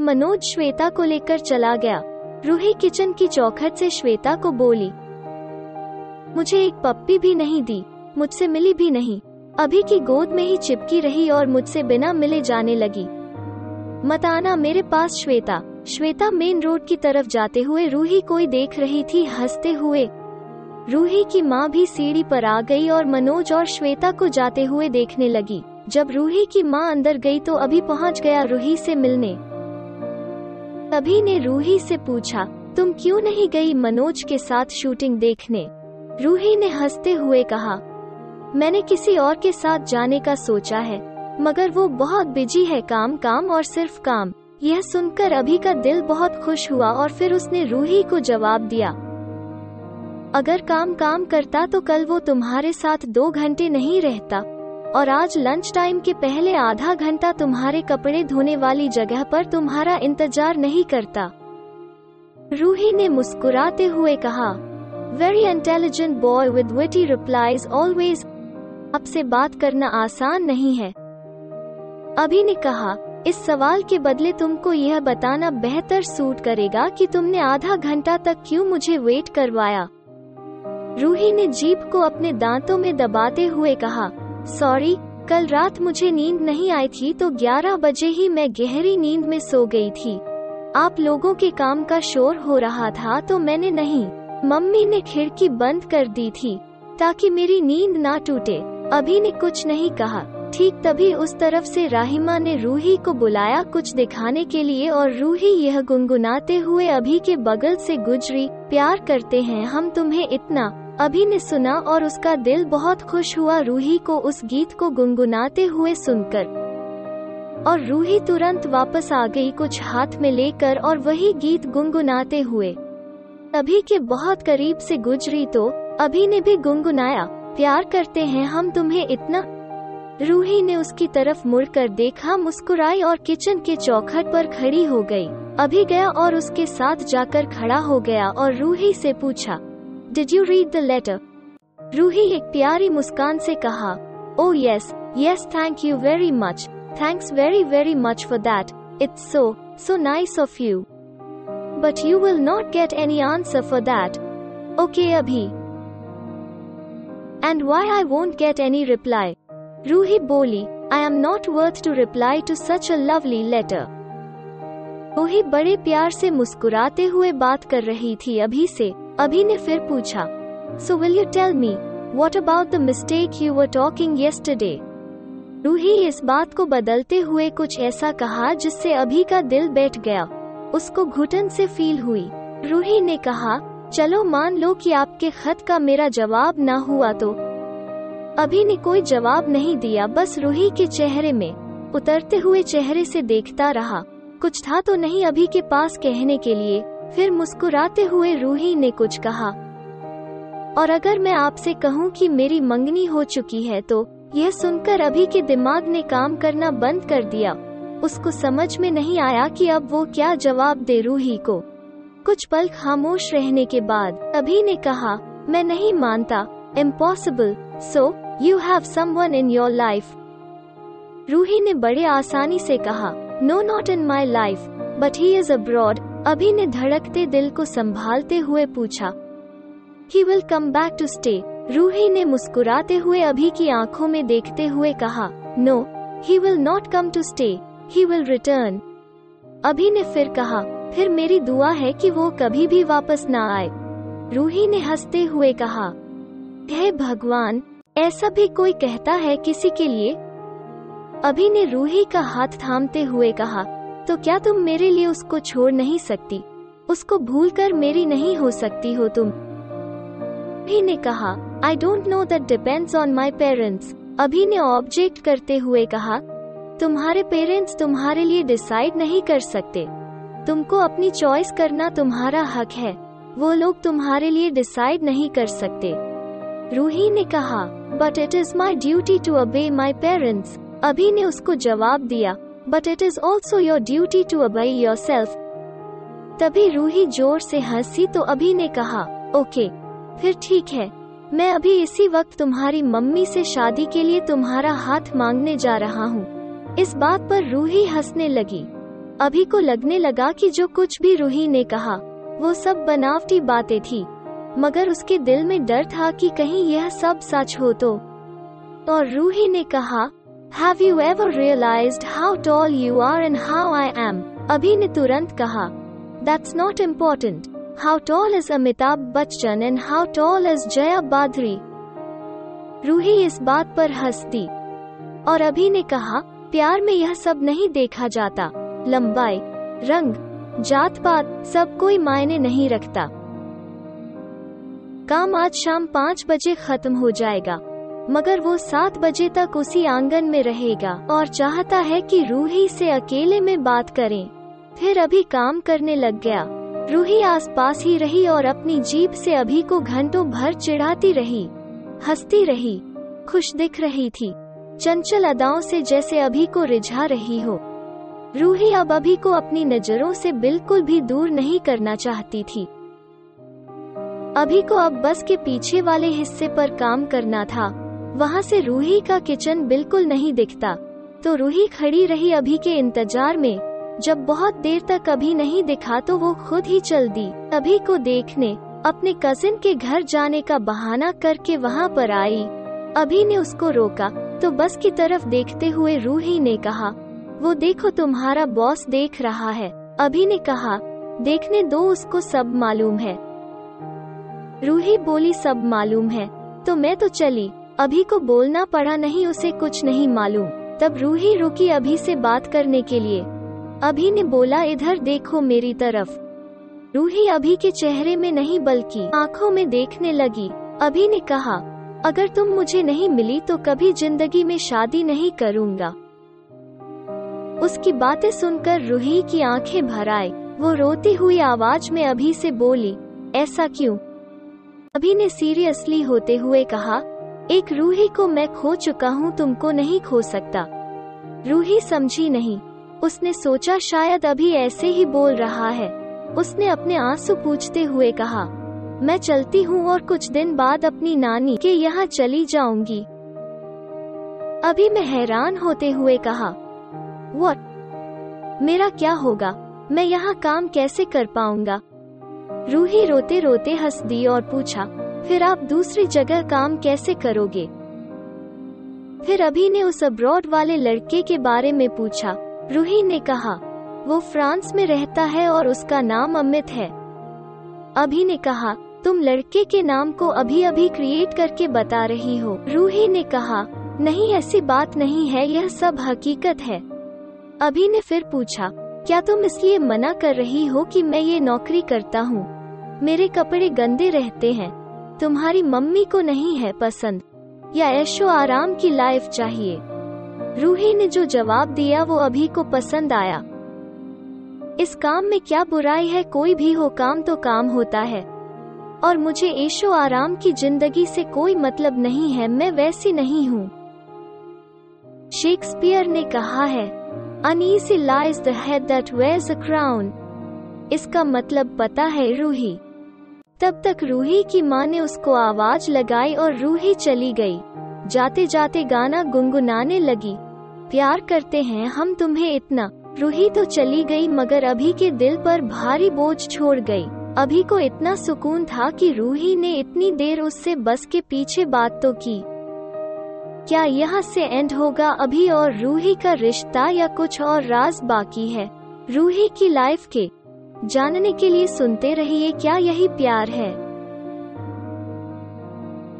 मनोज श्वेता को लेकर चला गया। रूही किचन की चौखट से श्वेता को बोली, मुझे एक पप्पी भी नहीं दी, मुझसे मिली भी नहीं। अभी की गोद में ही चिपकी रही और मुझसे बिना मिले जाने लगी। मत आना मेरे पास श्वेता। श्वेता मेन रोड की तरफ़ जाते हुए रूही कोई देख रही थी, हँसते हुए। रूही की माँ भी सीढ़ी पर आ गई और मनोज और श्वेता को जाते हुए देखने लगी। जब रूही की माँ अंदर गई तो अभी पहुँच गया रूही से मिलने। अभी ने रूही से पूछा, तुम क्यों नहीं गई मनोज के साथ शूटिंग देखने? रूही ने हँसते हुए कहा, मैंने किसी और के साथ जाने का सोचा है, मगर वो बहुत बिज़ी है काम काम और सिर्फ़ काम। यह सुनकर अभी का दिल बहुत खुश हुआ और फिर उसने रूही को जवाब दिया, अगर काम काम करता तो कल वो तुम्हारे साथ दो घंटे नहीं रहता। और आज लंच टाइम के पहले आधा घंटा तुम्हारे कपड़े धोने वाली जगह पर तुम्हारा इंतज़ार नहीं करता। रूही ने मुस्कुराते हुए कहा very intelligent boy with witty replies always आपसे बात करना आसान नहीं है। अभी ने कहा, इस सवाल के बदले तुमको यह बताना बेहतर सूट करेगा कि तुमने आधा घंटा तक क्यों मुझे वेट करवाया? रूही ने जीप को अपने दांतों में दबाते हुए कहा सॉरी कल रात मुझे नींद नहीं आई थी तो 11 बजे ही मैं गहरी नींद में सो गई थी। आप लोगों के काम का शोर हो रहा था तो मैंने नहीं, मम्मी ने खिड़की बंद कर दी थी, ताकि मेरी नींद ना टूटे। अभी ने कुछ नहीं कहा, ठीक तभी उस तरफ़ से राहिमा ने रूही को बुलाया कुछ दिखाने के लिए और रूही यह गुनगुनाते हुए अभी के बगल से गुजरी, प्यार करते हैं हम तुम्हें इतना अभी ने सुना और उसका दिल बहुत खुश हुआ। रूही को उस गीत को गुनगुनाते हुए सुनकर। और रूही तुरंत वापस आ गई कुछ हाथ में लेकर और वही गीत गुनगुनाते हुए। अभी के बहुत करीब से गुजरी तो अभी ने भी गुनगुनाया। प्यार करते हैं हम तुम्हें इतना। रूही ने उसकी तरफ़ मुड़कर देखा, मुस्कुराई और किचन के चौखट पर खड़ी हो गई। अभी गया और उसके साथ जाकर खड़ा हो गया और रूही से पूछा did you read the letter Ruhi एक प्यारी मुस्कान से कहा ओ yes yes thank you very much thanks very very much for that it's so so nice of you but you will not get any answer for that okay Abhi and why I won't get any reply Ruhi बोली I am not worth to reply to such a lovely letter Ruhi बड़े प्यार से मुस्कुराते हुए बात कर रही थी अभी से अभी ने फिर पूछा so will you tell me what about the mistake you were talking yesterday Ruhi इस बात को बदलते हुए कुछ ऐसा कहा जिससे अभी का दिल बैठ गया। उसको घुटन से फील हुई। रूही ने कहा, चलो मान लो कि आपके खत का मेरा जवाब ना हुआ तो। अभी ने कोई जवाब नहीं दिया, बस रूही के चेहरे में, उतरते हुए चेहरे से देखता रहा। कुछ था तो नहीं अभी के पास कहने के लिए। फिर मुस्कुराते हुए रूही ने कुछ कहा, और अगर मैं आपसे कहूँ कि मेरी मंगनी हो चुकी है तो यह सुनकर अभी के दिमाग ने काम करना बंद कर दिया। उसको समझ में नहीं आया कि अब वो क्या जवाब दे रूही को। कुछ पल खामोश रहने के बाद अभी ने कहा, मैं नहीं मानता impossible so you have someone in your life Ruhi ने बड़े आसानी से कहा no not in my life but he is abroad Abhi ने धड़कते दिल को संभालते हुए पूछा he will come back to stay Ruhi ने मुस्कुराते हुए अभी की आँखों में देखते हुए कहा no he will not come to stay he will return Abhi ने फिर कहा, फिर मेरी दुआ है कि वो कभी भी वापस ना आए. रूही ने हँसते हुए कहा, हे भगवान, ऐसा भी कोई कहता है किसी के लिए? अभी ने रूही का हाथ थामते हुए कहा तो क्या तुम मेरे लिए उसको छोड़ नहीं सकती? उसको भूल कर मेरी नहीं हो सकती हो तुम। अभी ने कहा I don't know that depends on my parents Abhi ने ऑब्जेक्ट करते हुए कहा, तुम्हारे पेरेंट्स तुम्हारे लिए डिसाइड नहीं कर सकते। तुमको अपनी चॉइस करना तुम्हारा हक है। वो लोग तुम्हारे लिए डिसाइड नहीं कर सकते। रूही ने कहा but it is my duty to obey my parents Abhi ने उसको जवाब दिया but it is also your duty to obey yourself तभी रूही ज़ोर से हँसी तो अभी ने कहा, ओके, फिर ठीक है। मैं अभी इसी वक्त तुम्हारी मम्मी से शादी के लिए तुम्हारा हाथ मांगने जा रहा हूँ। इस बात पर रूही हंसने लगी। अभी को लगने लगा कि जो कुछ भी रूही ने कहा, वो सब बनावटी बातें थी। मगर उसके दिल में डर था कि कहीं यह सब सच हो तो। और रूही ने कहा have you ever realise how tall you are and how I am Abhi ने तुरंत कहा that's not important how tall is Amitabh Bachchan and how tall is Jaya Bhaduri Ruhi इस बात पर हंसती, और अभी ने कहा, प्यार में यह सब नहीं देखा जाता। लंबाई, रंग जात पात सब कोई मायने नहीं रखता। काम आज शाम पाँच बजे खत्म हो जाएगा। मगर वो सात बजे तक उसी आँगन में रहेगा और चाहता है कि रूही से अकेले में बात करें। फिर अभी काम करने लग गया। रूही आसपास ही रही और अपनी जीप से अभी को घंटों भर चिढ़ाती रही। हंसती रही। खुश दिख रही थी। चंचल अदाओं से जैसे अभी को रिझा रही हो। रूही अब अभी को अपनी नज़रों से बिल्कुल भी दूर नहीं करना चाहती थी। अभी को अब बस के पीछे वाले हिस्से पर काम करना था। वहाँ से रूही का किचन बिल्कुल नहीं दिखता। तो रूही खड़ी रही अभी के इंतज़ार में। जब बहुत देर तक अभी नहीं दिखा तो वो खुद ही चल दी। अभी को देखने, अपने कजिन के घर जाने का बहाना करके वहाँ पर आई। अभी ने उसको रोका तो बस की तरफ़ देखते हुए रूही ने कहा, वो देखो तुम्हारा बॉस देख रहा है। अभी ने कहा, देखने दो उसको सब मालूम है। रूही बोली, सब मालूम है तो मैं तो चली। अभी को बोलना पड़ा नहीं उसे कुछ नहीं मालूम। तब रूही रुकी अभी से बात करने के लिए। अभी ने बोला, इधर देखो मेरी तरफ़। रूही अभी के चेहरे में नहीं, बल्कि आँखों में देखने लगी। अभी ने कहा, अगर तुम मुझे नहीं मिली तो कभी ज़िंदगी में शादी नहीं करूँगा। उसकी बातें सुनकर रूही की आँखें भर आए। वो रोती हुई आवाज़ में अभी से बोली, ऐसा क्यों? अभी ने सीरियसली होते हुए कहा एक रूही को मैं खो चुका हूँ, तुमको नहीं खो सकता। रूही समझी नहीं। उसने सोचा, शायद अभी ऐसे ही बोल रहा है। उसने अपने आँसू पूछते हुए कहा, मैं चलती हूँ और कुछ दिन बाद अपनी नानी के यहाँ चली जाऊँगी। अभी मैं हैरान होते हुए कहा वट मेरा क्या होगा? मैं यहाँ काम कैसे कर पाऊँगा? रूही रोते रोते हंस दी और पूछा फिर आप दूसरी जगह काम कैसे करोगे? फिर अभी ने उस अब्रॉड वाले लड़के के बारे में पूछा। रूही ने कहा, वो फ्रांस में रहता है और उसका नाम अमित है। अभी ने कहा, तुम लड़के के नाम को अभी अभी क्रिएट करके बता रही हो। रूही ने कहा, नहीं, ऐसी बात नहीं है, यह सब हकीकत है। अभी ने फिर पूछा, क्या तुम इसलिए मना कर रही हो कि मैं ये नौकरी करता हूँ? मेरे कपड़े गंदे रहते हैं। तुम्हारी मम्मी को नहीं है पसंद, या ऐशो आराम की लाइफ चाहिए। रूही ने जो जवाब दिया वो अभी को पसंद आया। इस काम में क्या बुराई है, कोई भी हो काम तो काम होता है। और मुझे ऐशो आराम की ज़िंदगी से कोई मतलब नहीं है, मैं वैसी नहीं हूँ। शेक्सपियर ने कहा है, Uneasy lies the head that wears a crown. इसका मतलब पता है रूही। तब तक रूही की माँ ने उसको आवाज़ लगाई और रूही चली गई। जाते जाते गाना गुनगुनाने लगी। प्यार करते हैं हम तुम्हें इतना। रूही तो चली गई मगर अभी के दिल पर भारी बोझ छोड़ गई। अभी को इतना सुकून था कि रूही ने इतनी देर उससे बस के पीछे बात तो की। क्या यहाँ से एंड होगा अभी और रूही का रिश्ता या कुछ और राज बाकी है? रूही की लाइफ के जानने के लिए सुनते रहिए क्या यही प्यार है?